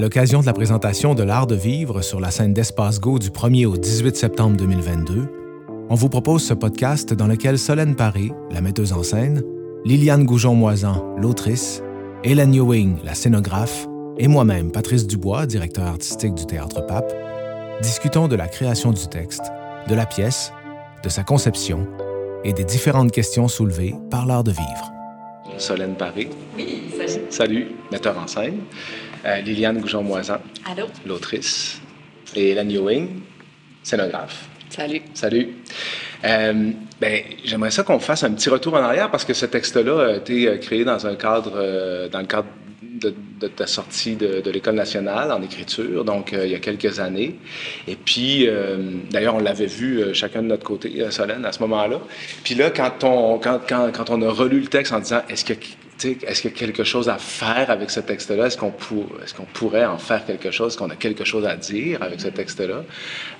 À l'occasion de la présentation de l'art de vivre sur la scène d'Espace Go du 1er au 18 septembre 2022, on vous propose ce podcast dans lequel Solène Paré, la metteuse en scène, Liliane Goujon-Moisan, l'autrice, Hélène Ewing, la scénographe, et moi-même, Patrice Dubois, directeur artistique du Théâtre Pape, discutons de la création du texte, de la pièce, de sa conception et des différentes questions soulevées par l'art de vivre. Solène Paré. Oui, salut. Salut, metteur en scène. Euh, Liliane Goujon-Moisan, Allô? l'autrice. Et Hélène Ewing, scénographe. Salut. Salut. Euh, ben, j'aimerais ça qu'on fasse un petit retour en arrière parce que ce texte-là a été euh, créé dans un cadre, euh, dans le cadre de, de ta sortie de, de l'École nationale en écriture, donc euh, il y a quelques années. Et puis, d'ailleurs, on l'avait vu chacun de notre côté, Solène, à ce moment-là. Puis là, quand on, quand, quand, quand on a relu le texte en disant, est-ce que tu sais, est-ce qu'il y a quelque chose à faire avec ce texte-là? Est-ce qu'on pour, est qu'on pourrait en faire quelque chose? Est-ce qu'on a quelque chose à dire avec ce texte-là?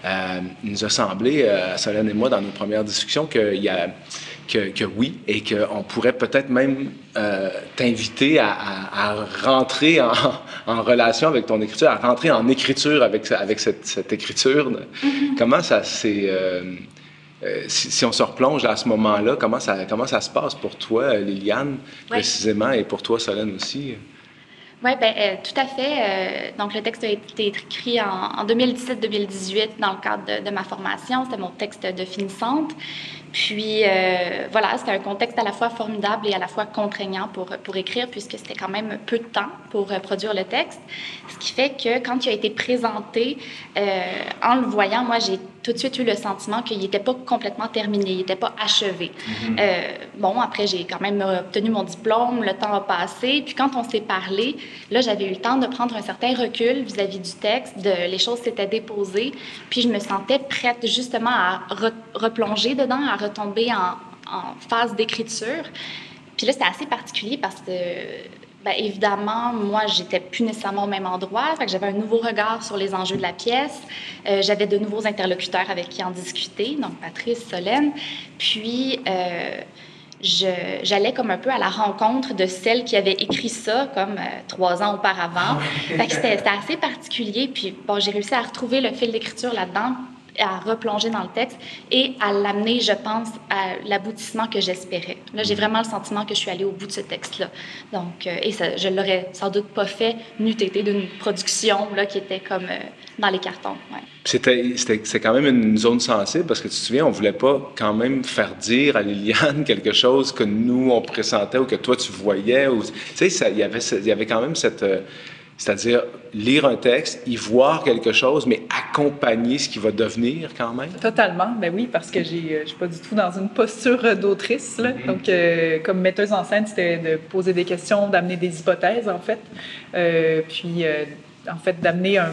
Euh, il nous a semblé, euh, Solène et moi, dans nos premières discussions, qu'il y a, que, que oui, et qu'on pourrait peut-être même euh, t'inviter à, à, à rentrer en, en, relation avec ton écriture, à rentrer en écriture avec, avec cette, cette écriture. Mm-hmm. Comment ça s'est... Euh, euh, si, si, on se replonge à ce moment-là, comment ça, comment ça se passe pour toi, Liliane, ouais. précisément, et pour toi, Solène aussi? Oui, ben, euh, tout à fait. Euh, donc, le texte a été écrit en, en 2017-2018 dans le cadre de, de ma formation. C'était mon texte de finissante. Puis, euh, voilà, c'était un contexte à la fois formidable et à la fois contraignant pour, pour écrire, puisque c'était quand même peu de temps pour euh, produire le texte. Ce qui fait que quand il a été présenté, euh, en le voyant, moi, j'ai tout de suite eu le sentiment qu'il n'était pas complètement terminé, il n'était pas achevé. Mm -hmm. bon, après, j'ai quand même obtenu mon diplôme, le temps a passé. Puis, quand on s'est parlé, là, j'avais eu le temps de prendre un certain recul vis-à-vis -vis du texte, de, les choses s'étaient déposées. Puis, je me sentais prête justement à re replonger dedans, à retomber en, en phase d'écriture. Puis là, c'était assez particulier parce que, ben, évidemment, moi, j'étais plus nécessairement au même endroit. Fait que j'avais un nouveau regard sur les enjeux de la pièce. Euh, j'avais de nouveaux interlocuteurs avec qui en discuter, donc Patrice, Solène. Puis, euh, j'allais comme un peu à la rencontre de celle qui avait écrit ça comme euh, trois ans auparavant. Fait que c'était assez particulier. Puis, bon, j'ai réussi à retrouver le fil d'écriture là-dedans à replonger dans le texte et à l'amener, je pense, à l'aboutissement que j'espérais. Là, j'ai vraiment le sentiment que je suis allée au bout de ce texte-là. Donc, euh, et ça, je l'aurais sans doute pas fait n'eût été d'une production là, qui était comme euh, dans les cartons. Ouais. C'était, c'est quand même une zone sensible parce que tu te souviens, on voulait pas quand même faire dire à Liliane quelque chose que nous, on pressentait ou que toi, tu voyais. Tu sais, il y avait, il y avait quand même cette... Euh, c'est-à-dire lire un texte, y voir quelque chose, mais accompagner ce qui va devenir quand même? Totalement, ben oui, parce que j'ai, je suis pas du tout dans une posture d'autrice. Là. Mm-hmm. Donc, euh, comme metteuse en scène, c'était de poser des questions, d'amener des hypothèses, en fait. Euh, puis, euh, en fait, d'amener un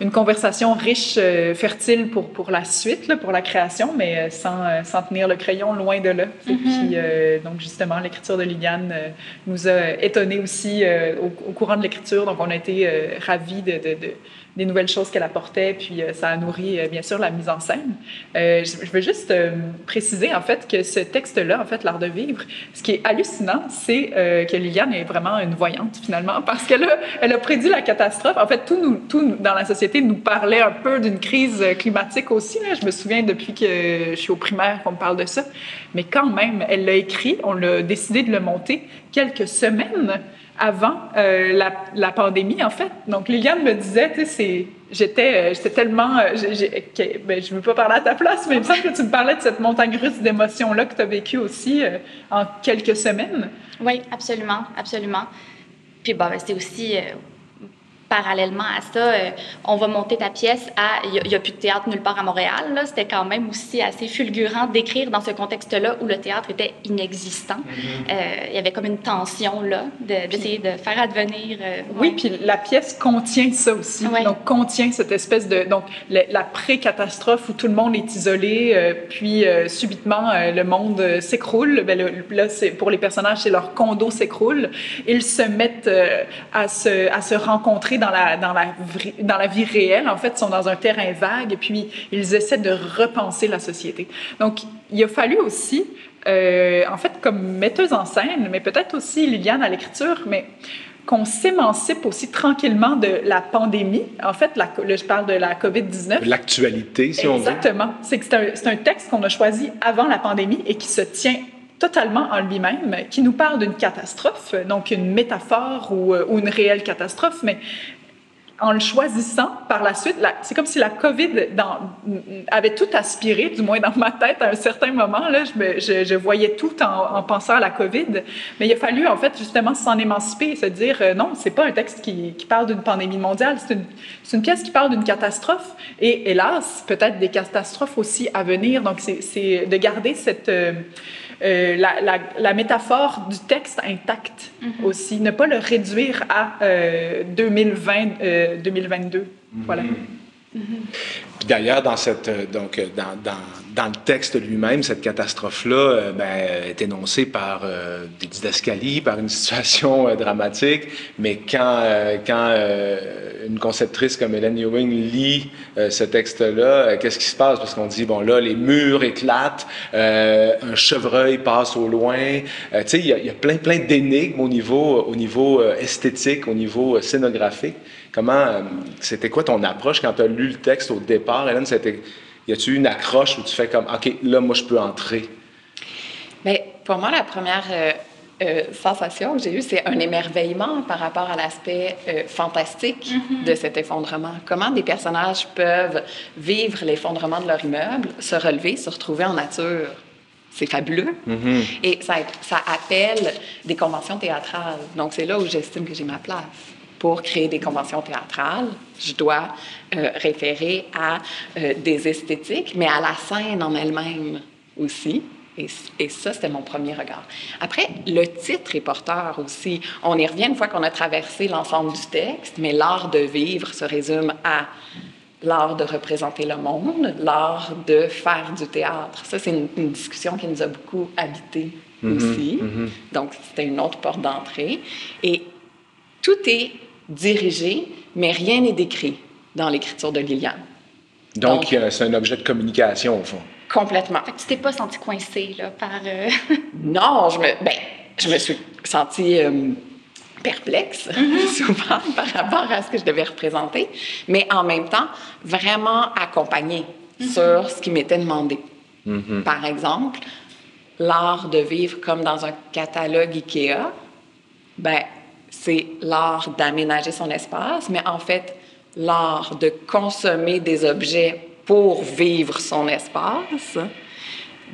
une conversation riche, euh, fertile pour, pour la suite, là, pour la création, mais euh, sans, euh, sans tenir le crayon loin de là. Mm -hmm. Puis, euh, donc, justement, l'écriture de Liliane euh, nous a étonnés aussi euh, au, au, courant de l'écriture. Donc, on a été ravis de, de, de, des nouvelles choses qu'elle apportait, puis ça a nourri, bien sûr, la mise en scène. je, je veux juste préciser, en fait, que ce texte-là, en fait, L'art de vivre, ce qui est hallucinant, c'est que Liliane est vraiment une voyante, finalement, parce qu'elle a, elle a prédit la catastrophe. En fait, tout, dans la société nous parlait un peu d'une crise climatique aussi. Je me souviens depuis que je suis au primaire qu'on me parle de ça. Mais quand même, elle l'a écrit, on a décidé de le monter quelques semaines avant euh, la, pandémie, en fait. Donc, Liliane me disait, tu sais, j'étais j'étais tellement... Euh, ben, je ne veux pas parler à ta place, mais il me semble que tu me parlais de cette montagne russe d'émotions-là que tu as vécue aussi euh, en quelques semaines. Oui, absolument, absolument. Puis, bon, ben, c'était aussi parallèlement à ça, euh, on va monter ta pièce à. Il n'y a, a, plus de théâtre nulle part à Montréal. C'était quand même aussi assez fulgurant d'écrire dans ce contexte-là où le théâtre était inexistant. Mm -hmm. euh, il y avait comme une tension là, d'essayer de, de, faire advenir. Euh, oui, ouais. puis la pièce contient ça aussi. Ouais. Donc, contient cette espèce de. Donc, la, la pré-catastrophe où tout le monde est isolé, puis subitement, le monde s'écroule. Ben, là, pour les personnages, c'est leur condo s'écroule. Ils se mettent à, se, à se rencontrer dans la, dans, la, dans la vie réelle, en fait, sont dans un terrain vague et puis ils essaient de repenser la société. Donc, il a fallu aussi, euh, en fait, comme metteuse en scène, mais peut-être aussi Liliane à l'écriture, mais qu'on s'émancipe aussi tranquillement de la pandémie. En fait, la, je parle de la COVID-19. L'actualité, si Exactement. on veut. Exactement. C'est un, un texte qu'on a choisi avant la pandémie et qui se tient totalement en lui-même, qui nous parle d'une catastrophe, donc une métaphore ou, euh, une réelle catastrophe, mais en le choisissant par la suite, c'est comme si la COVID dans, avait tout aspiré, du moins dans ma tête à un certain moment. Là, je, me, je, je voyais tout en, en, pensant à la COVID, mais il a fallu en fait justement s'en émanciper et se dire euh, non, c'est pas un texte qui, qui parle d'une pandémie mondiale, c'est une, une, pièce qui parle d'une catastrophe et hélas peut-être des catastrophes aussi à venir. Donc c'est de garder cette euh, euh, la, la, la, métaphore du texte intacte mm -hmm. aussi, ne pas le réduire à euh, 2020, euh, 2022. Mm -hmm. Voilà. Mm -hmm. Puis d'ailleurs, dans, cette, donc, dans, dans, dans le texte lui-même, cette catastrophe-là ben, est énoncée par euh, des didascalies, par une situation dramatique, mais quand, quand une conceptrice comme Hélène Ewing lit ce texte-là, qu'est-ce qui se passe? Parce qu'on dit, bon là, les murs éclatent, un chevreuil passe au loin. tu sais, il y, y, a plein, plein d'énigmes au niveau, au niveau esthétique, au niveau scénographique. Comment, c'était quoi ton approche quand tu as lu le texte au départ, Hélène? C'était, y a-tu une accroche où tu fais comme, OK, là, moi, je peux entrer? Bien, pour moi, la première euh, euh, sensation que j'ai eue, c'est un émerveillement par rapport à l'aspect euh, fantastique mm -hmm. de cet effondrement. Comment des personnages peuvent vivre l'effondrement de leur immeuble, se relever, se retrouver en nature? C'est fabuleux. Mm -hmm. Et ça, ça appelle des conventions théâtrales. Donc, c'est là où j'estime que j'ai ma place pour créer des conventions théâtrales, je dois euh, référer à euh, des esthétiques, mais à la scène en elle-même aussi. Et, et ça, c'était mon premier regard. Après, le titre est porteur aussi. On y revient une fois qu'on a traversé l'ensemble du texte, mais l'art de vivre se résume à l'art de représenter le monde, l'art de faire du théâtre. Ça, c'est une, une, discussion qui nous a beaucoup habité -hmm, aussi. Mm -hmm. Donc, c'était une autre porte d'entrée. Et tout est dirigé, mais rien n'est décrit dans l'écriture de Liliane. Donc, Donc c'est un objet de communication, au fond. Complètement. Fait que tu t'es pas senti coincé là, par... Euh... non, je me, ben, je me suis sentie euh, perplexe, mm -hmm. souvent, par rapport à ce que je devais représenter, mais en même temps, vraiment accompagnée mm -hmm. sur ce qui m'était demandé. Mm -hmm. Par exemple, l'art de vivre comme dans un catalogue IKEA, ben, c'est l'art d'aménager son espace, mais en fait, l'art de consommer des objets pour vivre son espace.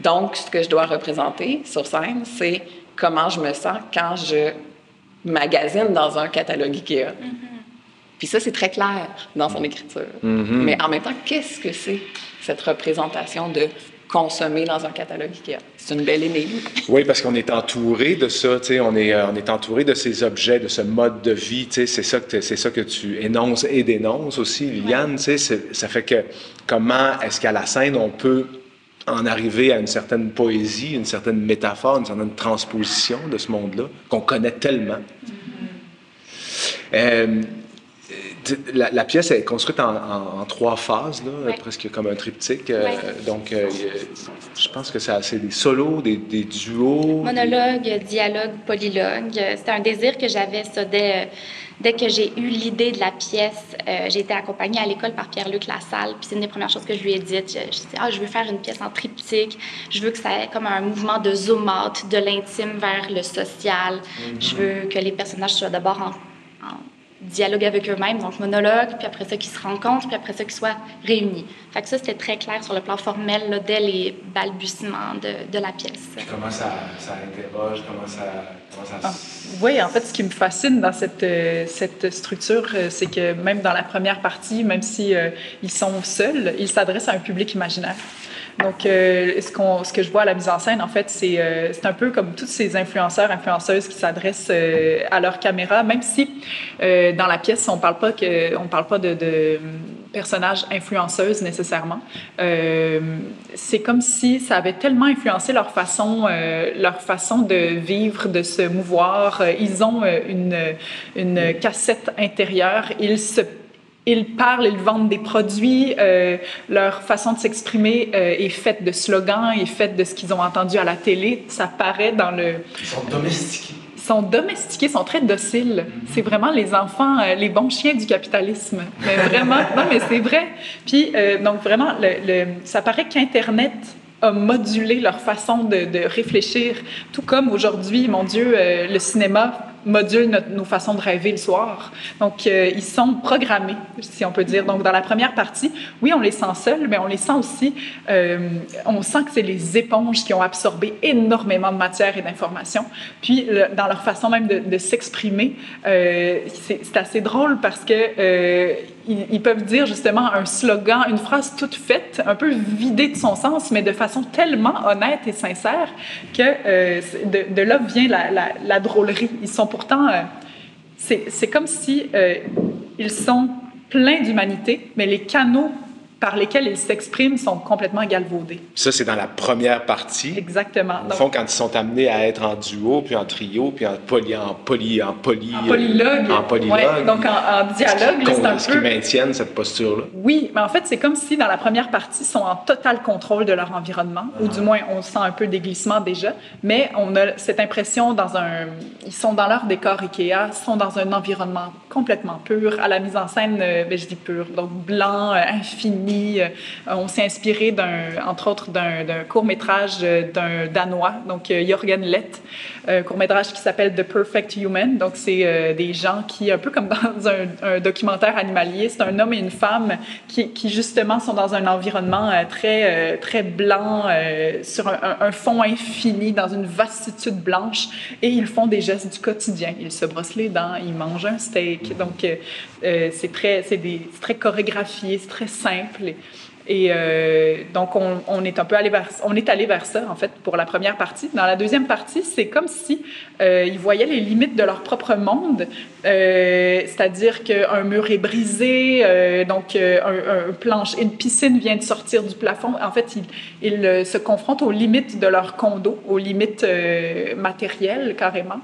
Donc, ce que je dois représenter sur scène, c'est comment je me sens quand je magasine dans un catalogue IKEA. Mm -hmm. Puis ça, c'est très clair dans son écriture. Mm -hmm. Mais en même temps, qu'est-ce que c'est cette représentation de consommer dans un catalogue IKEA. C'est une belle énigme. Oui, parce qu'on est entouré de ça, tu sais, on est, on est entouré de ces objets, de ce mode de vie, tu sais, c'est ça, que c'est ça que tu énonces et dénonces aussi, Liliane, tu sais, ça fait que comment est-ce qu'à la scène, on peut en arriver à une certaine poésie, une certaine métaphore, une certaine transposition de ce monde-là qu'on connaît tellement? Mm -hmm. euh, la, la, pièce est construite en, en, en trois phases, là, presque comme un triptyque. Euh, donc, euh, je pense que c'est des solos, des, des, duos. Monologue, dialogue, polylogue. C'était un désir que j'avais, ça, dès, dès que j'ai eu l'idée de la pièce. Euh, j'ai été accompagnée à l'école par Pierre-Luc Lassalle. Puis c'est une des premières choses que je lui ai dites. Je, je ah, je veux faire une pièce en triptyque. Je veux que ça ait comme un mouvement de zoom out, de l'intime vers le social. Mm -hmm. Je veux que les personnages soient d'abord en, en dialogue avec eux-mêmes, donc monologue, puis après ça, qu'ils se rencontrent, puis après ça, qu'ils soient réunis. Fait que ça, c'était très clair sur le plan formel, là, dès les balbutiements de, de la pièce. Puis comment ça, ça interroge, comment ça... Comment ça... Ah, oui, en fait, ce qui me fascine dans cette, euh, cette structure, euh, c'est que même dans la première partie, même si euh, ils sont seuls, ils s'adressent à un public imaginaire. Donc, euh, ce, qu ce, que je vois à la mise en scène, en fait, c'est euh, un peu comme tous ces influenceurs, influenceuses qui s'adressent euh, à leur caméra, même si dans la pièce, on parle pas que, on parle pas de, de personnages influenceuses nécessairement. c'est comme si ça avait tellement influencé leur façon, leur façon de vivre, de se mouvoir. Ils ont une, une cassette intérieure. Ils se ils parlent, ils vendent des produits. Euh, leur façon de s'exprimer euh, est faite de slogans, est faite de ce qu'ils ont entendu à la télé. Ça paraît dans le. Ils sont domestiqués. sont domestiqués, sont très dociles. C'est vraiment les enfants, euh, les bons chiens du capitalisme. Mais vraiment, non, mais c'est vrai. Puis, donc vraiment, le, ça paraît qu'Internet a modulé leur façon de, de réfléchir, tout comme aujourd'hui, mon Dieu, le cinéma modulent nos façons de rêver le soir. Donc, euh, ils sont programmés, si on peut dire. Donc, dans la première partie, oui, on les sent seuls, mais on les sent aussi, euh, on sent que c'est les éponges qui ont absorbé énormément de matière et d'informations. Puis, dans leur façon même de, s'exprimer, euh, c'est assez drôle parce que ils, peuvent dire justement un slogan, une phrase toute faite, un peu vidée de son sens, mais de façon tellement honnête et sincère que euh, de, là vient la drôlerie. Ils sont pourtant, euh, c'est comme si euh, ils sont pleins d'humanité, mais les canaux par lesquels ils s'expriment sont complètement galvaudés. Ça, c'est dans la première partie. Exactement. Au fond, quand ils sont amenés à être en duo, puis en trio, puis en poly, en poly, en poly, en polylogue. En polylogue. Ouais, donc en, en dialogue, c'est un ce peu. qui maintiennent cette posture-là. Oui, mais en fait, c'est comme si dans la première partie, ils sont en total contrôle de leur environnement, ah. ou du moins, on sent un peu des glissements déjà, mais on a cette impression dans un. Ils sont dans leur décor Ikea, ils sont dans un environnement complètement pur, à la mise en scène, euh, ben, je dis pur, donc blanc, euh, infini. Euh, on s'est inspiré, entre autres, d'un, court-métrage d'un Danois, donc Jorgen Lett, un court-métrage qui s'appelle The Perfect Human. Donc, c'est euh, des gens qui, un peu comme dans un, documentaire animalier, c'est un homme et une femme qui, justement, sont dans un environnement euh, très, euh, très blanc, sur un, fond infini, dans une vastitude blanche, et ils font des gestes du quotidien. Ils se brossent les dents, ils mangent un steak. Donc, c'est très, c'est très chorégraphié, c'est très simple. Et, euh, donc, on, est un peu allé vers, on est allé vers ça, en fait, pour la première partie. Dans la deuxième partie, c'est comme si euh, ils voyaient les limites de leur propre monde, euh, c'est-à-dire qu'un mur est brisé, donc un, planche, une piscine vient de sortir du plafond. En fait, ils, ils se confrontent aux limites de leur condo, aux limites matérielles, carrément,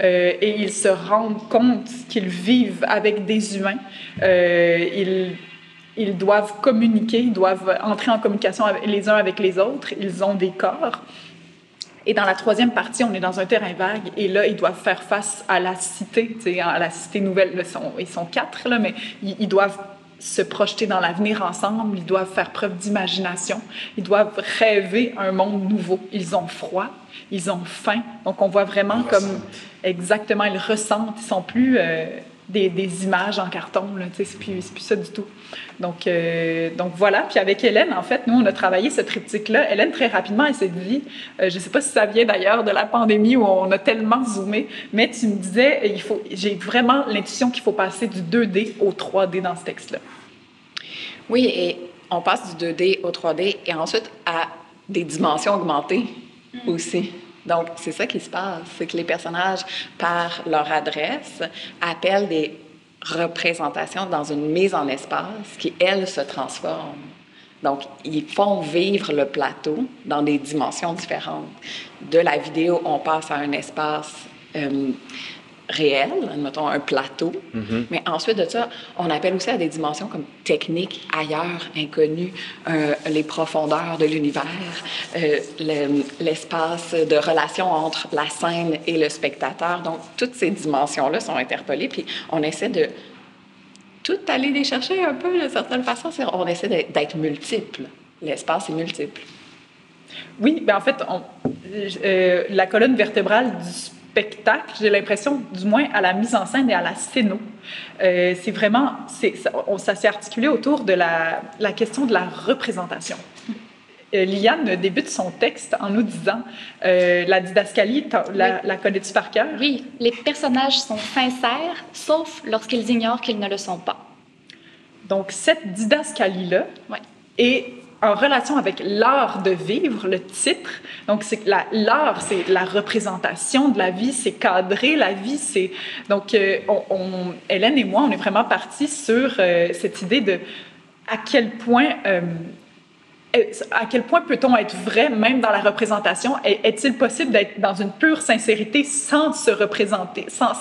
et ils se rendent compte qu'ils vivent avec des humains. ils ils doivent communiquer, ils doivent entrer en communication les uns avec les autres, ils ont des corps. Et dans la troisième partie, on est dans un terrain vague et là, ils doivent faire face à la cité, à la cité nouvelle. Ils sont, ils sont quatre, là, mais ils, ils doivent se projeter dans l'avenir ensemble, ils doivent faire preuve d'imagination, ils doivent rêver un monde nouveau. Ils ont froid, ils ont faim, donc on voit vraiment ils comme ressentent. exactement, ils ressentent, ils sont plus euh, des, des, images en carton, c'est plus, plus ça du tout. Donc, euh, donc voilà. Puis avec Hélène, en fait, nous, on a travaillé ce triptyque-là. Hélène, très rapidement, elle s'est dit, euh, je ne sais pas si ça vient d'ailleurs de la pandémie où on a tellement zoomé, mais tu me disais, il faut, j'ai vraiment l'intuition qu'il faut passer du 2D au 3D dans ce texte-là. Oui, et on passe du 2D au 3D et ensuite à des dimensions augmentées mmh. aussi. Donc, c'est ça qui se passe, c'est que les personnages, par leur adresse, appellent des représentation dans une mise en espace qui, elle, se transforme. Donc, ils font vivre le plateau dans des dimensions différentes. De la vidéo, on passe à un espace euh, réel, admettons un plateau, mm -hmm. mais ensuite de ça, on appelle aussi à des dimensions comme techniques, ailleurs, inconnues, euh, les profondeurs de l'univers, euh, l'espace le, de relation entre la scène et le spectateur. Donc, toutes ces dimensions-là sont interpellées, puis on essaie de tout aller les chercher un peu, d'une certaine façon. On essaie d'être multiple. L'espace est multiple. Oui, ben en fait, on, euh, la colonne vertébrale du spectacle, j'ai l'impression, du moins à la mise en scène et à la scéno, euh, c'est vraiment, ça, ça s'est articulé autour de la, la, question de la représentation. Euh, Liane débute son texte en nous disant euh, la didascalie, la, oui. la connais-tu par cœur? Oui, les personnages sont sincères, sauf lorsqu'ils ignorent qu'ils ne le sont pas. Donc, cette didascalie-là oui. est en relation avec l'art de vivre, le titre. Donc, c'est l'art, c'est la représentation de la vie, c'est cadrer la vie. Donc, euh, Hélène et moi, on est vraiment partis sur euh, cette idée de à quel point euh, à quel point peut-on être vrai même dans la représentation? Est-il possible d'être dans une pure sincérité sans se représenter, sans,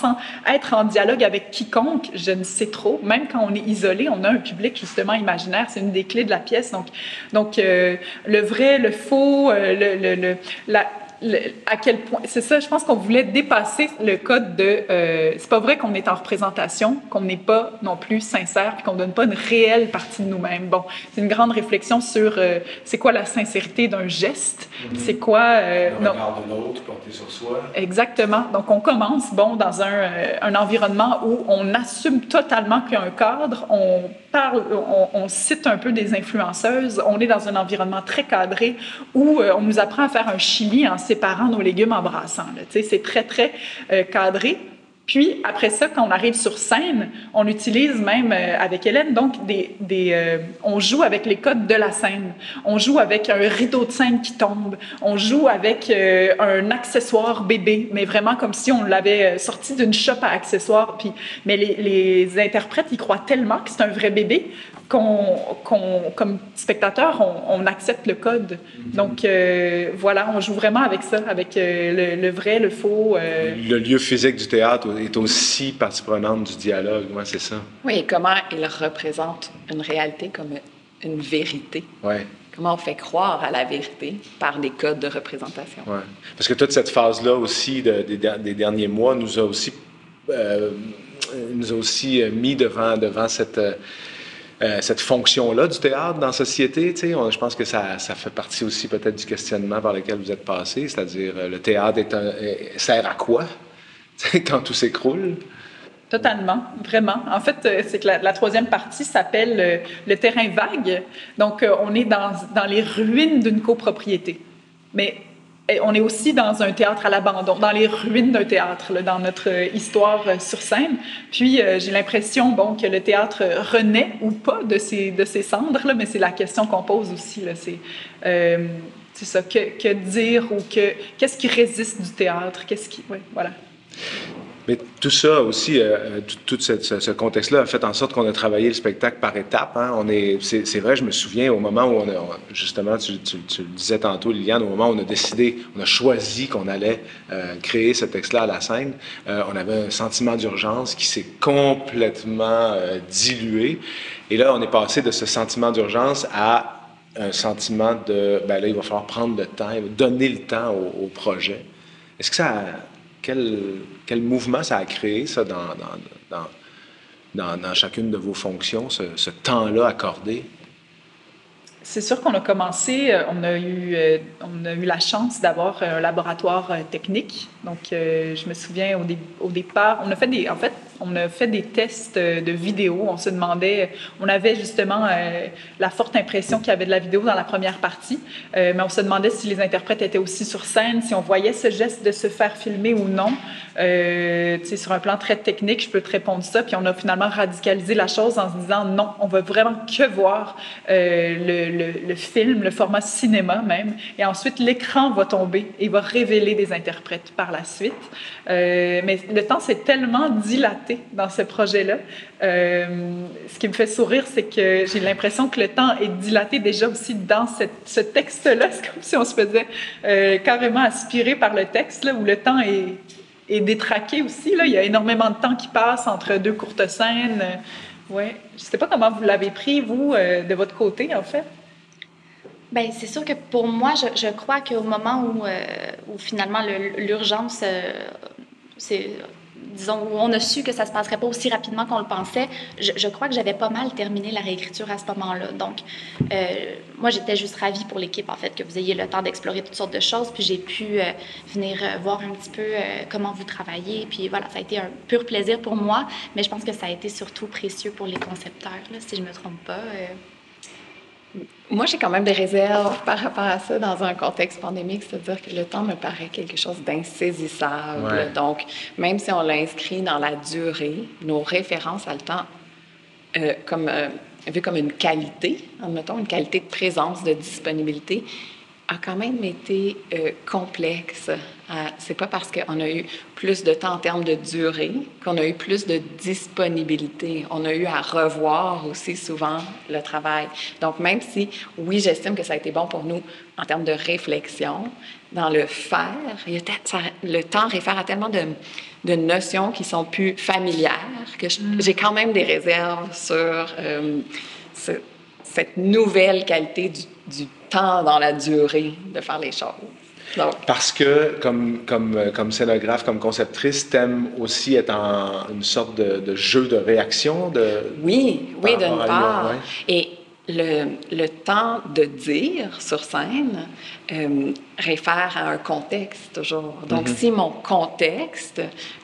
être en dialogue avec quiconque? Je ne sais trop. Même quand on est isolé, on a un public justement imaginaire. C'est une des clés de la pièce. Donc, donc euh, le vrai, le faux, euh, le, le, le, la, à quel point, c'est ça, je pense qu'on voulait dépasser le code de, euh, c'est pas vrai qu'on est en représentation, qu'on n'est pas non plus sincère, puis qu'on donne pas une réelle partie de nous-mêmes. Bon, c'est une grande réflexion sur euh, c'est quoi la sincérité d'un geste, Mhm. c'est quoi... Euh, Le regard de l'autre porté sur soi. Exactement. Donc, on commence, bon, dans un, euh, un environnement où on assume totalement qu'il y a un cadre, on parle, on, on cite un peu des influenceuses, on est dans un environnement très cadré où on nous apprend à faire un chili en séparant nos légumes en brassant. là. Tu sais, C'est très, très euh, cadré. Puis, après ça, quand on arrive sur scène, on utilise même euh, avec Hélène, donc, des, des, euh, on joue avec les codes de la scène. On joue avec un rideau de scène qui tombe. On joue avec un accessoire bébé, mais vraiment comme si on l'avait sorti d'une shop à accessoires. Puis, mais les, les interprètes, ils croient tellement que c'est un vrai bébé qu'on, qu'on, comme spectateur, on, on accepte le code. Donc, euh, voilà, on joue vraiment avec ça, avec euh, le, le vrai, le faux. euh, Le lieu physique du théâtre est aussi partie prenante du dialogue. Ouais, c'est ça. Oui, et comment il représente une réalité comme une vérité? Ouais. Comment on fait croire à la vérité par des codes de représentation? Ouais. Parce que toute cette phase-là aussi de- des, des derniers mois nous a aussi, euh, nous a aussi mis devant, devant cette, euh, cette fonction-là du théâtre dans la société. On- je pense que ça, fait partie aussi peut-être du questionnement par lequel vous êtes passé, c'est-à-dire euh, le théâtre est un- sert à quoi quand tout s'écroule? Totalement, vraiment. En fait, euh, c'est que la, troisième partie s'appelle le terrain vague. Donc, on est dans, dans les ruines d'une copropriété. Mais on est aussi dans un théâtre à l'abandon, dans les ruines d'un théâtre, dans notre histoire euh, sur scène. Puis, euh, j'ai l'impression, bon, que le théâtre renaît ou pas de ses, de ses cendres, là, mais c'est la question qu'on pose aussi. C'est, euh, ça, que, que dire ou que, qu'est-ce qui résiste du théâtre? Qu'est-ce qui... Ouais, voilà. Mais tout ça aussi, euh, euh, tout, ce, contexte-là a fait en sorte qu'on a travaillé le spectacle par étapes. hein. On est, c'est, vrai, je me souviens au moment où on a, justement, tu, tu- le disais tantôt, Liliane, au moment où on a décidé, on a choisi qu'on allait euh, créer ce texte-là à la scène, euh, on avait un sentiment d'urgence qui s'est complètement dilué. Et là, on est passé de ce sentiment d'urgence à un sentiment de, ben là, il va falloir prendre le temps, donner le temps au, au projet. Est-ce que ça, a- quel, quel mouvement ça a créé, ça, dans, dans, dans, dans, chacune de vos fonctions, ce, temps-là accordé? C'est sûr qu'on a commencé, euh, on a eu, euh, on a eu la chance d'avoir un laboratoire euh, technique. Donc, je me souviens au, dé- au départ, on a fait des, en fait, on a fait des tests euh, de vidéo. On se demandait, on avait justement euh, la forte impression qu'il y avait de la vidéo dans la première partie, euh, mais on se demandait si les interprètes étaient aussi sur scène, si on voyait ce geste de se faire filmer ou non. Euh, sur un plan très technique, je peux te répondre ça. Puis on a finalement radicalisé la chose en se disant non, on va vraiment que voir euh, le, film, le format cinéma même. Et ensuite, l'écran va tomber et va révéler des interprètes par la suite. Euh, mais le temps s'est tellement dilaté dans ce projet-là. Euh, ce qui me fait sourire, c'est que j'ai l'impression que le temps est dilaté déjà aussi dans ce texte-là. C'est comme si on se faisait euh, carrément aspirer par le texte, où le temps est, détraqué aussi. Il y a énormément de temps qui passe entre deux courtes scènes. Euh, ouais. Je ne sais pas comment vous l'avez pris, vous, de votre côté, en fait. Bien, c'est sûr que pour moi, je, je crois qu'au moment où, où finalement le- l'urgence, c'est, disons, où on a su que ça se passerait pas aussi rapidement qu'on le pensait, je, crois que j'avais pas mal terminé la réécriture à ce moment-là. Donc, euh, moi, j'étais juste ravie pour l'équipe, en fait, que vous ayez le temps d'explorer toutes sortes de choses. Puis j'ai pu euh, venir euh, voir un petit peu comment vous travaillez. Puis voilà, ça a été un pur plaisir pour moi, mais je pense que ça a été surtout précieux pour les concepteurs, si je me trompe pas. Moi, j'ai quand même des réserves par rapport à ça dans un contexte pandémique, c'est-à-dire que le temps me paraît quelque chose d'insaisissable. Ouais. Donc, même si on l'inscrit dans la durée, nos références à le temps, euh, comme, euh, vu comme une qualité, admettons, une qualité de présence, de disponibilité, a quand même été euh, complexe. Euh, c'est pas parce qu'on a eu plus de temps en termes de durée qu'on a eu plus de disponibilité. On a eu à revoir aussi souvent le travail. Donc, même si, oui, j'estime que ça a été bon pour nous en termes de réflexion, dans le faire, il y a ça- le temps réfère à tellement de, de notions qui sont plus familières que je- j'ai quand même des réserves sur euh, ce- cette nouvelle qualité du, du temps dans la durée de faire les choses. Parce que, comme, comme, comme scénographe, comme conceptrice, t'aimes aussi être en une sorte de, de jeu de réaction? De, oui, oui, d'une part. Et le, le, temps de dire sur scène euh, réfère à un contexte toujours. Donc, mm-hmm. si mon contexte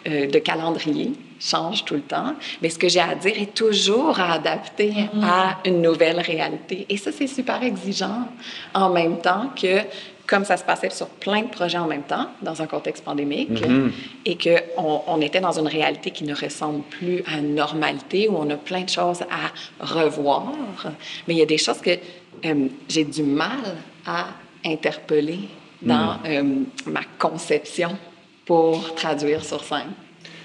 euh, de calendrier change tout le temps, mais ce que j'ai à dire est toujours à adapter mm-hmm. à une nouvelle réalité. Et ça, c'est super exigeant en même temps que comme ça se passait sur plein de projets en même temps, dans un contexte pandémique, mm-hmm. et qu'on on était dans une réalité qui ne ressemble plus à une normalité, où on a plein de choses à revoir. Mais il y a des choses que euh, j'ai du mal à interpeller dans mm. euh, ma conception pour traduire sur scène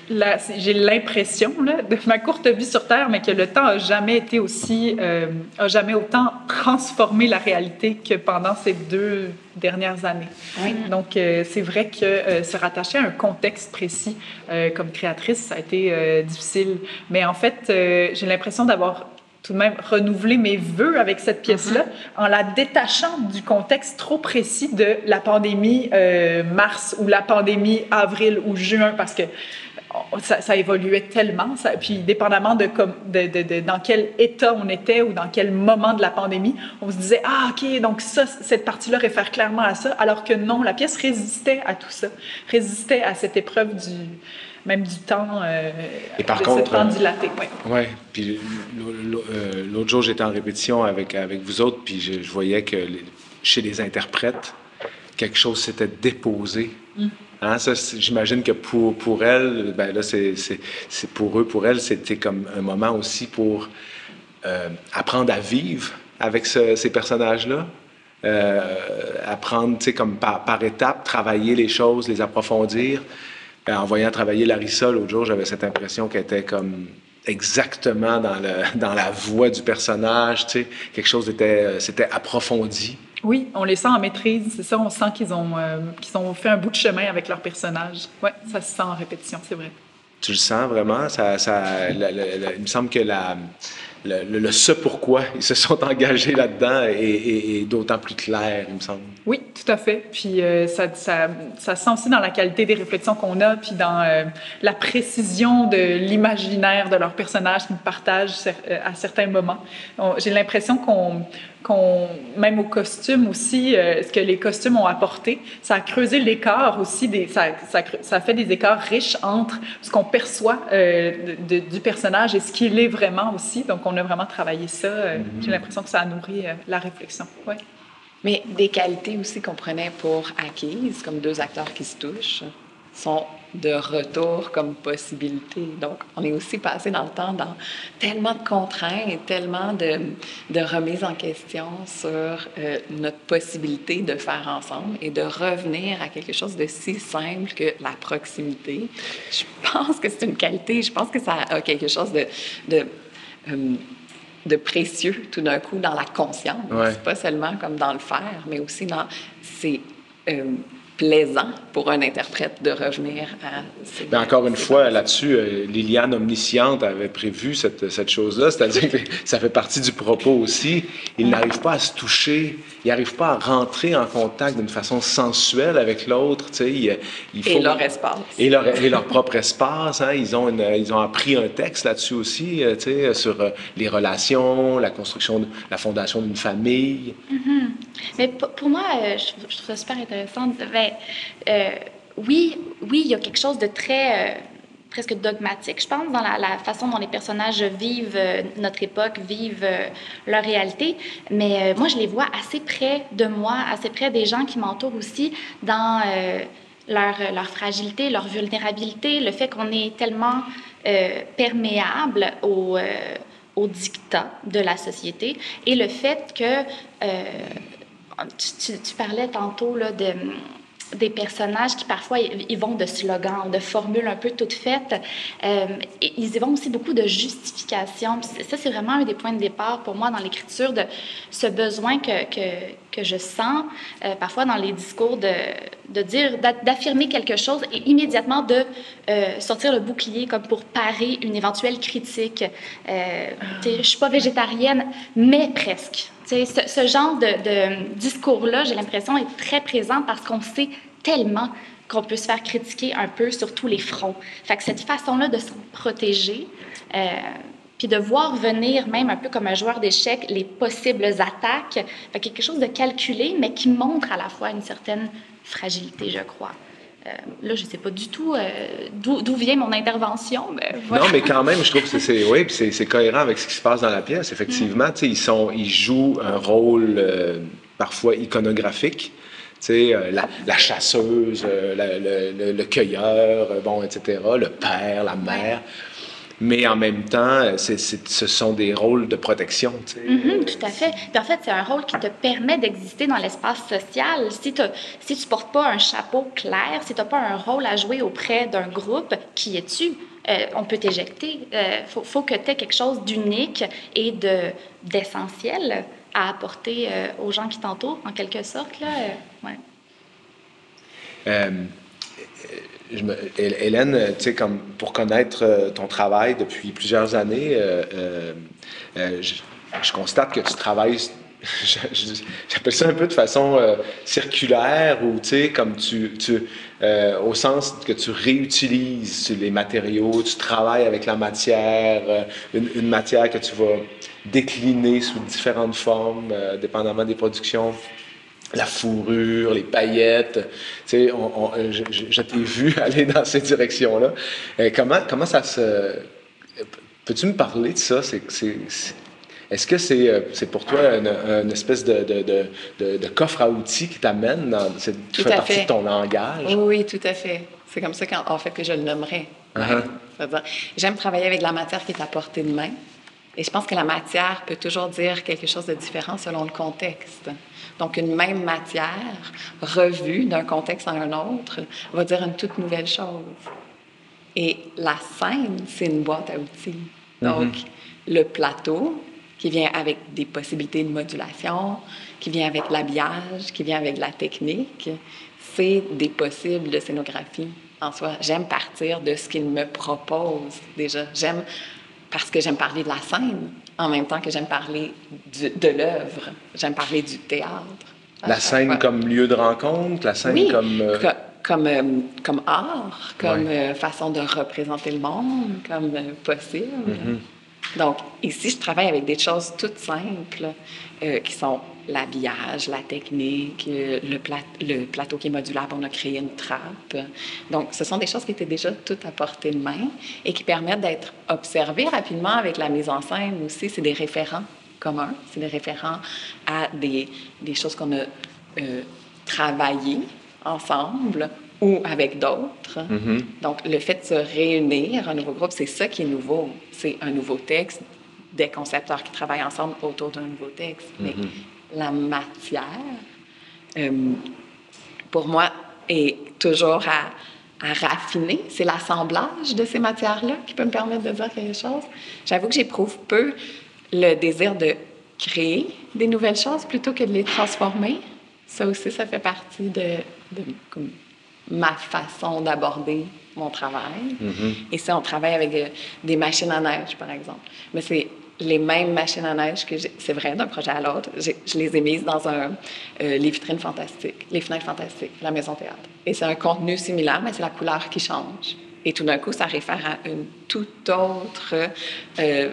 j'ai l'impression de ma courte vie sur Terre, mais que le temps a jamais été aussi, euh, a jamais autant transformé la réalité que pendant ces deux dernières années. Donc, euh, c'est vrai que euh, se rattacher à un contexte précis comme créatrice, ça a été difficile. Mais en fait, j'ai l'impression d'avoir tout de même renouvelé mes voeux avec cette pièce-là mm-hmm. en la détachant du contexte trop précis de la pandémie mars ou la pandémie avril ou juin, parce que ça, évoluait tellement. Ça, puis, dépendamment de, de, dans quel état on était ou dans quel moment de la pandémie, on se disait Ah, OK, donc ça, cette partie-là réfère clairement à ça. Alors que non, la pièce résistait à tout ça, résistait à cette épreuve du même du temps, euh, Et par contre, temps dilaté. Oui, ouais. puis euh, l'autre jour, j'étais en répétition avec, avec vous autres, puis je, voyais que chez les interprètes, quelque chose s'était déposé. Mm. Hein, j'imagine que pour, pour elle, ben là, c'est, pour eux, pour elle, c'était comme un moment aussi pour euh, apprendre à vivre avec ces personnages-là. Euh, apprendre, tu sais, comme par, par étapes, travailler les choses, les approfondir. Ben, en voyant travailler Larissa l'autre jour, j'avais cette impression qu'elle était comme exactement dans, le, dans la voix du personnage, tu sais, quelque chose était, c'était approfondi. Oui, on les sent en maîtrise, c'est ça, on sent qu'ils ont, euh, qu'ils ont fait un bout de chemin avec leur personnage. Oui, ça se sent en répétition, c'est vrai. Tu le sens vraiment? Ça, ça il me semble que la, le, le, ce pourquoi ils se sont engagés là-dedans est, d'autant plus clair, il me semble. Oui, tout à fait. Puis euh, ça, ça, ça, sent aussi dans la qualité des réflexions qu'on a, puis dans euh, la précision de l'imaginaire de leurs personnages qu'ils partagent à certains moments. J'ai l'impression qu'on même au costume aussi, euh, ce que les costumes ont apporté, ça a creusé l'écart aussi, des, ça, ça, ça, fait des écarts riches entre ce qu'on perçoit euh, du personnage et ce qu'il est vraiment aussi. Donc, on a vraiment travaillé ça. Euh, mm-hmm. J'ai l'impression que ça a nourri la réflexion. Ouais. Mais des qualités aussi qu'on prenait pour acquises, comme deux acteurs qui se touchent, sont de retour comme possibilité. Donc, on est aussi passé dans le temps dans tellement de contraintes, tellement de, de remise en question sur euh, notre possibilité de faire ensemble et de revenir à quelque chose de si simple que la proximité. Je pense que c'est une qualité, je pense que ça a quelque chose de... de euh, de précieux tout d'un coup dans la conscience, pas seulement comme dans le faire, mais aussi dans ces euh, plaisant pour un interprète de revenir à ces Mais encore une fois, là-dessus, euh, Liliane Omnisciente avait prévu cette, cette chose-là, c'est-à-dire que ça fait partie du propos aussi. Ils n'arrivent pas à se toucher, ils n'arrivent pas à rentrer en contact d'une façon sensuelle avec l'autre. Tu sais, il, faut... Et leur espace. Et leur, et leur propre espace. Hein. Ils, ont une, ils ont appris un texte là-dessus aussi, euh, tu sais, sur euh, les relations, la construction, de, la fondation d'une famille. Mm-hmm. Mais pour moi, je, je trouve ça super intéressant. Ben, euh, oui, oui, il y a quelque chose de très euh, presque dogmatique, je pense, dans la, façon dont les personnages vivent euh, notre époque, vivent leur réalité. Mais moi, je les vois assez près de moi, assez près des gens qui m'entourent aussi dans leur, leur, fragilité, leur vulnérabilité, le fait qu'on est tellement perméable au, au dictat de la société et le fait que tu, tu, parlais tantôt là, de des personnages qui parfois ils vont de slogans, de formules un peu toutes faites. Euh, ils y vont aussi beaucoup de justifications. Ça, c'est vraiment un des points de départ pour moi dans l'écriture, de ce besoin que, que, que je sens euh, parfois dans les discours de, de dire, d'affirmer quelque chose et immédiatement de euh, sortir le bouclier comme pour parer une éventuelle critique. Euh, je suis pas végétarienne, mais presque. Ce, genre de, de discours-là, j'ai l'impression, est très présent parce qu'on sait tellement qu'on peut se faire critiquer un peu sur tous les fronts. Fait que cette façon-là de se protéger, euh, puis de voir venir, même un peu comme un joueur d'échecs, les possibles attaques, fait quelque chose de calculé, mais qui montre à la fois une certaine fragilité, je crois. Euh, là, je ne sais pas du tout euh, d'où vient mon intervention. Mais Non, mais quand même, je trouve que c'est oui, c'est cohérent avec ce qui se passe dans la pièce. Effectivement, mm. ils, sont, ils jouent un rôle euh, parfois iconographique. La, la, chasseuse, le, le, cueilleur, bon, etc., le père, la mère mais en même temps, ce sont des rôles de protection. Mm-hmm, tout à fait. Puis en fait, c'est un rôle qui te permet d'exister dans l'espace social. Si, si tu portes pas un chapeau clair, si tu n'as pas un rôle à jouer auprès d'un groupe, qui es-tu? Euh, on peut t'éjecter. Il euh, faut, faut, que tu aies quelque chose d'unique et d'essentiel à apporter euh, aux gens qui t'entourent, en quelque sorte. Là. ouais. Hélène, tu comme pour connaître euh, ton travail depuis plusieurs années, euh, euh, je, constate que tu travailles, j'appelle ça un peu de façon circulaire ou comme tu, au sens que tu réutilises les matériaux, tu travailles avec la matière, une matière que tu vas décliner sous différentes formes, dépendamment des productions la fourrure, les paillettes. Tu sais, je, t'ai vu aller dans ces directions-là. Euh, comment, comment ça se... Peux-tu me parler de ça? C'est, est-ce que c'est, euh, c'est pour toi une, espèce de, de, de, coffre à outils qui t'amène dans... C'est, tu fais partie de ton langage? Oui, tout à fait. C'est comme ça qu'en en fait que je le nommerais. Uh-huh. J'aime travailler avec la matière qui est à portée de main. Et je pense que la matière peut toujours dire quelque chose de différent selon le contexte. Donc, une même matière, revue d'un contexte à un autre, va dire une toute nouvelle chose. Et la scène, c'est une boîte à outils. Mm-hmm. Donc, le plateau, qui vient avec des possibilités de modulation, qui vient avec l'habillage, qui vient avec la technique, c'est des possibles de scénographie en soi. J'aime partir de ce qu'il me propose déjà. J'aime parce que j'aime parler de la scène en même temps que j'aime parler de l'œuvre. J'aime parler du théâtre. La scène comme lieu de rencontre, la scène comme... Euh, comme, euh, comme art, comme euh, façon de représenter le monde, comme possible. Mm-hmm. Donc, ici, je travaille avec des choses toutes simples qui sont l'habillage, la technique, euh, le, le, plateau qui est modulable, on a créé une trappe. Donc, ce sont des choses qui étaient déjà toutes à portée de main et qui permettent d'être observées rapidement avec la mise en scène aussi. C'est des référents communs, c'est des référents à des, des choses qu'on a euh, travaillées ensemble ou avec d'autres. Mm-hmm. Donc, le fait de se réunir, un nouveau groupe, c'est ça qui est nouveau. C'est un nouveau texte, des concepteurs qui travaillent ensemble autour d'un nouveau texte. Mais mm-hmm la matière, euh, pour moi, est toujours à, raffiner. C'est l'assemblage de ces matières-là qui peut me permettre de dire quelque chose. J'avoue que j'éprouve peu le désir de créer des nouvelles choses plutôt que de les transformer. Ça aussi, ça fait partie de, ma façon d'aborder mon travail. Mm-hmm. Et ça, on travaille avec euh, des machines à neige, par exemple. Mais c'est les mêmes machines à neige que c'est vrai d'un projet à l'autre. Je les ai mises dans un euh, les vitrines fantastiques, les fenêtres fantastiques, la maison théâtre. Et c'est un contenu similaire, mais c'est la couleur qui change. Et tout d'un coup, ça réfère à une toute autre euh,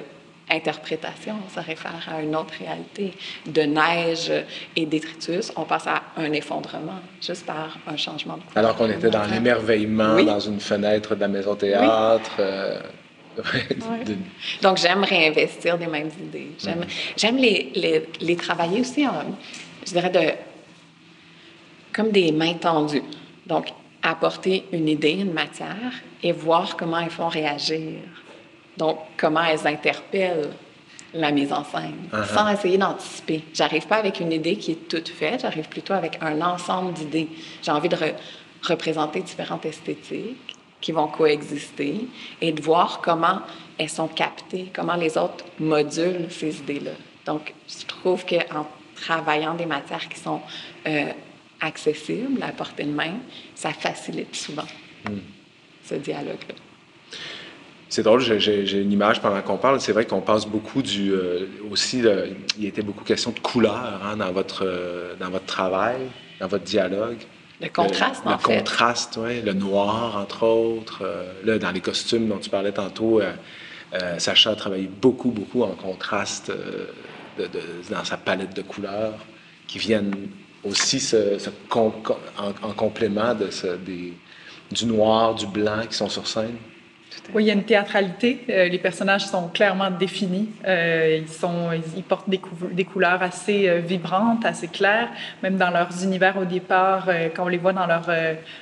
interprétation, ça réfère à une autre réalité. De neige et détritus, on passe à un effondrement juste par un changement de couleur. Alors qu'on était dans l'émerveillement dans une fenêtre de la maison théâtre. Euh, donc, j'aime réinvestir des mêmes idées. J'aime, j'aime les, les, les, travailler aussi, en, je dirais, de, comme des mains tendues. Donc, apporter une idée, une matière et voir comment elles font réagir. Donc, comment elles interpellent la mise en scène, uh-huh. sans essayer d'anticiper. J'arrive pas avec une idée qui est toute faite, j'arrive plutôt avec un ensemble d'idées. J'ai envie de représenter différentes esthétiques qui vont coexister et de voir comment elles sont captées, comment les autres modulent ces idées-là. Donc, je trouve qu'en travaillant des matières qui sont euh, accessibles, à portée de main, ça facilite souvent hmm. ce dialogue-là. C'est drôle, j'ai une image pendant qu'on parle. C'est vrai qu'on passe beaucoup du. Euh, aussi, il était beaucoup question de couleur hein, dans, votre, euh, dans votre travail, dans votre dialogue. Le contraste, le, en fait. Le contraste, oui. Le noir, entre autres. Euh, là, dans les costumes dont tu parlais tantôt, Sacha a travaillé beaucoup, beaucoup en contraste de, dans sa palette de couleurs qui viennent aussi se, en, complément de ce, des, du noir, du blanc qui sont sur scène. Oui, il y a une théâtralité. Euh, les personnages sont clairement définis. Euh, ils, sont, ils, portent des, couleurs assez euh, vibrantes, assez claires. Même dans leurs univers au départ, quand on les voit dans leur,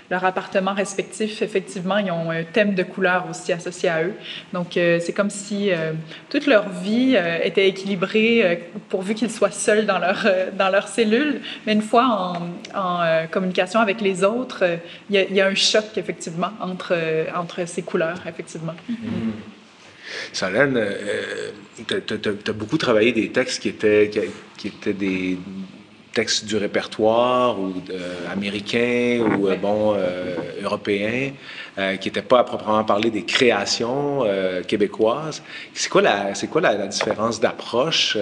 leur appartement respectif, effectivement, ils ont un thème de couleur aussi associé à eux. Donc, c'est comme si toute leur vie était équilibrée pourvu qu'ils soient seuls dans leur, dans leur cellule. Mais une fois en, communication avec les autres, il y, a, un choc, effectivement, entre, entre ces couleurs. Mm-hmm. Solène, euh, tu as, beaucoup travaillé des textes qui étaient, qui, étaient des textes du répertoire ou américains ou euh, bon euh, européens, qui n'étaient pas à proprement parler des créations québécoises. C'est quoi la, c'est quoi la, différence d'approche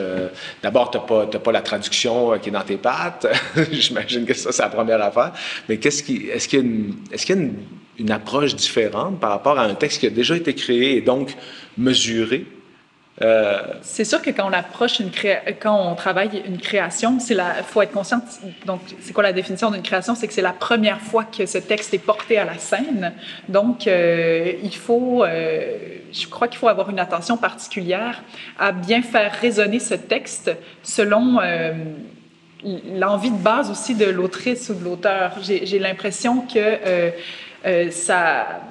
D'abord, tu n'as pas, pas la traduction qui est dans tes pattes. J'imagine que ça c'est la première affaire. Mais qu'est-ce qui, est-ce qu'il y a une, est-ce qu'il y a une une approche différente par rapport à un texte qui a déjà été créé et donc mesuré. Euh, c'est sûr que quand on approche une quand on travaille une création, c'est la, faut être conscient. Donc, c'est quoi la définition d'une création? C'est que c'est la première fois que ce texte est porté à la scène. Donc, euh, il faut, euh, je crois qu'il faut avoir une attention particulière à bien faire résonner ce texte selon l'envie de base aussi de l'autrice ou de l'auteur. J'ai l'impression que euh, ça,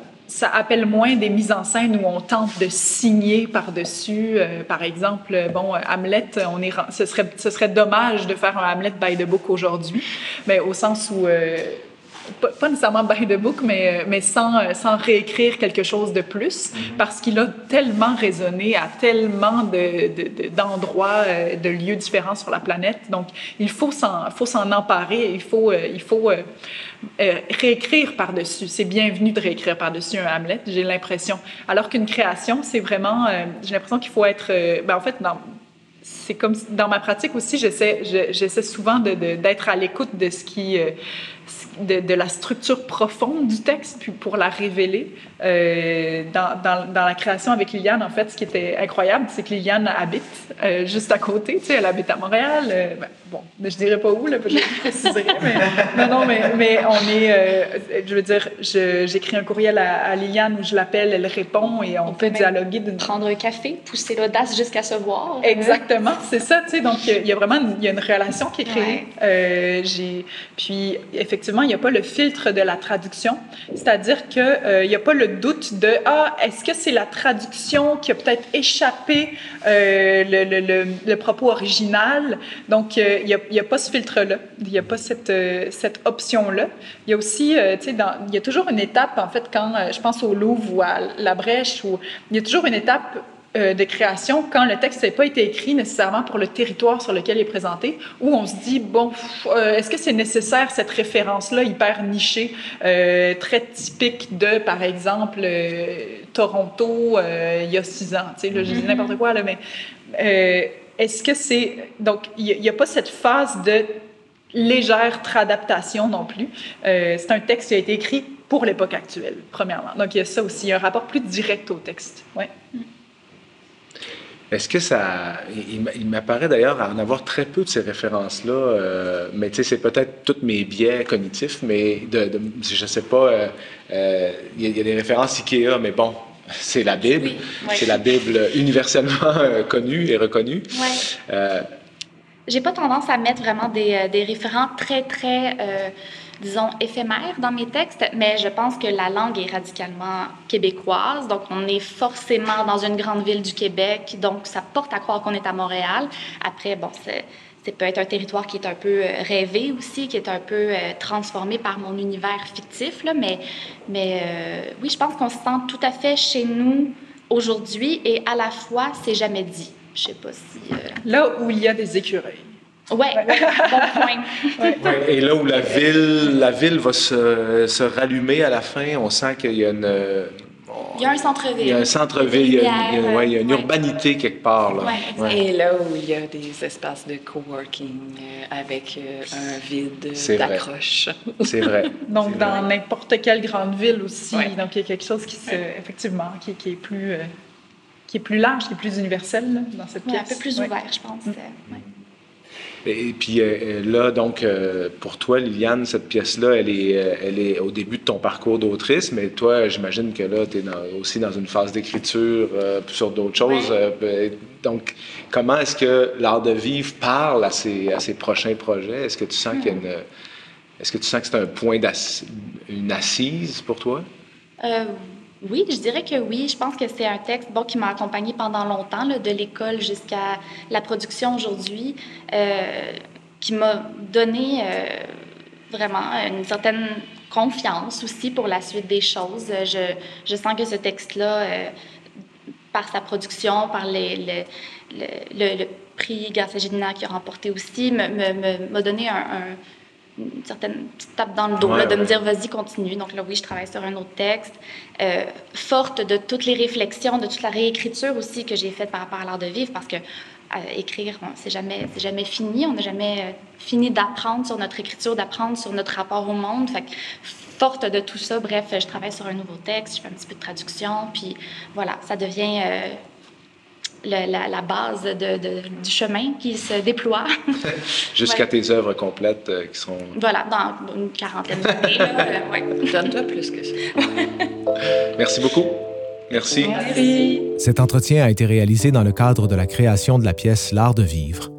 appelle moins des mises en scène où on tente de signer par-dessus. Euh, par exemple, bon, Hamlet, on est, ce, serait, ce serait dommage de faire un Hamlet by the book aujourd'hui, mais au sens où euh, pas, nécessairement by the book, mais, mais sans, sans réécrire quelque chose de plus, mm-hmm. parce qu'il a tellement résonné à tellement d'endroits, de, de, lieux différents sur la planète. Donc, il faut s'en emparer, il faut, il faut euh, réécrire par-dessus. C'est bienvenu de réécrire par-dessus un Hamlet, j'ai l'impression. Alors qu'une création, c'est vraiment, euh, j'ai l'impression qu'il faut être, euh, ben, en fait, dans, c'est comme dans ma pratique aussi, j'essaie, j'essaie souvent d'être à l'écoute de ce qui, de, la structure profonde du texte, puis pour la révéler. Euh, dans, dans, dans, la création avec Liliane, en fait, ce qui était incroyable, c'est que Liliane habite euh, juste à côté. Tu sais, elle habite à Montréal. Euh, ben, bon, je dirais pas où, là, je préciserai, mais non, non, mais, mais on est, je veux dire, j'écris un courriel à, Liliane où je l'appelle, elle répond et on, peut dialoguer. Prendre un café, pousser l'audace jusqu'à se voir. Exactement, c'est ça, tu sais. Donc, il y a vraiment il y a une relation qui est créée. j'ai, puis, effectivement, il n'y a pas le filtre de la traduction, c'est-à-dire qu'il n'y a pas le doute de ah est-ce que c'est la traduction qui a peut-être échappé euh, le, le, propos original? Donc euh, il n'y a, pas ce filtre là il n'y a pas cette, euh, cette option là il y a aussi tu sais il y a toujours une étape en fait quand je pense au Louvre ou à la Brèche il y a toujours une étape euh, de création quand le texte n'a pas été écrit nécessairement pour le territoire sur lequel il est présenté, où on se dit, bon, euh, est-ce que c'est nécessaire cette référence-là hyper nichée, euh, très typique de, par exemple, Toronto il y a six ans, tu sais, je dis mm-hmm. n'importe quoi, là, mais est-ce que c'est... Donc, il n'y a, pas cette phase de légère tradaptation non plus. c'est un texte qui a été écrit pour l'époque actuelle, premièrement. Donc, il y a ça aussi, un rapport plus direct au texte. Ouais. Mm. Est-ce que ça. Il, m'apparaît d'ailleurs en avoir très peu de ces références-là, euh, mais tu sais, c'est peut-être tous mes biais cognitifs, mais de, de je sais pas, euh, euh, il y, a des références IKEA, mais bon, c'est la Bible. C'est la Bible universellement connue et reconnue. Oui. J'ai pas tendance à mettre vraiment des, des référents très, très disons, éphémère dans mes textes, mais je pense que la langue est radicalement québécoise. Donc, on est forcément dans une grande ville du Québec, donc ça porte à croire qu'on est à Montréal. Après, bon, c'est c'est peut être un territoire qui est un peu euh, rêvé aussi, qui est un peu euh, transformé par mon univers fictif, là, mais, mais euh, oui, je pense qu'on se sent tout à fait chez nous aujourd'hui et à la fois, c'est jamais dit. Je sais pas si... Là où il y a des écureuils. Oui, bon point. et là où la ville, la ville va se, se, rallumer à la fin, on sent qu'il y a une. Il y a un centre-ville. Il y a un centre-ville, il ouais, il y a une urbanité quelque part. Là. Ouais, Et là où il y a des espaces de coworking euh, avec euh, un vide d'accroche. C'est vrai. Donc, dans n'importe quelle grande ville aussi. Donc, il y a quelque chose qui, se, effectivement, qui, qui est plus. Euh, qui est plus large, qui est plus universel là, dans cette pièce. un peu plus ouvert, je pense. Mm. Et puis euh, euh, là, donc, euh, pour toi, Liliane, cette pièce-là, elle est, elle est au début de ton parcours d'autrice, mais toi, j'imagine que là, tu es aussi dans une phase d'écriture sur d'autres choses. Ben, donc, comment est-ce que l'art de vivre parle à ses, à ses prochains projets? Est-ce que tu sens qu'il y a une... Est-ce que tu sens que c'est un point d'assise, une assise pour toi? Oui, je dirais que oui. Je pense que c'est un texte bon, qui m'a accompagné pendant longtemps, de l'école jusqu'à la production aujourd'hui, euh, qui m'a donné euh, vraiment une certaine confiance aussi pour la suite des choses. Je, je sens que ce texte-là, euh, par sa production, par le, prix Garcia qui a remporté aussi, m'a donné un une certaine petite tape dans le dos, là, de me dire vas-y, continue. Donc là, oui, je travaille sur un autre texte. Euh, forte de toutes les réflexions, de toute la réécriture aussi que j'ai faite par rapport à l'art de vivre, parce que euh, écrire, c'est jamais, jamais fini. On n'a jamais euh, fini d'apprendre sur notre écriture, d'apprendre sur notre rapport au monde. Fait que, forte de tout ça, bref, je travaille sur un nouveau texte, je fais un petit peu de traduction, puis voilà, ça devient la, base de, du chemin qui se déploie. Jusqu'à tes œuvres complètes euh, qui sont... Voilà, dans une quarantaine d'années. euh, Donne-toi plus que ça. Merci beaucoup. Merci. Merci. Cet entretien a été réalisé dans le cadre de la création de la pièce L'art de vivre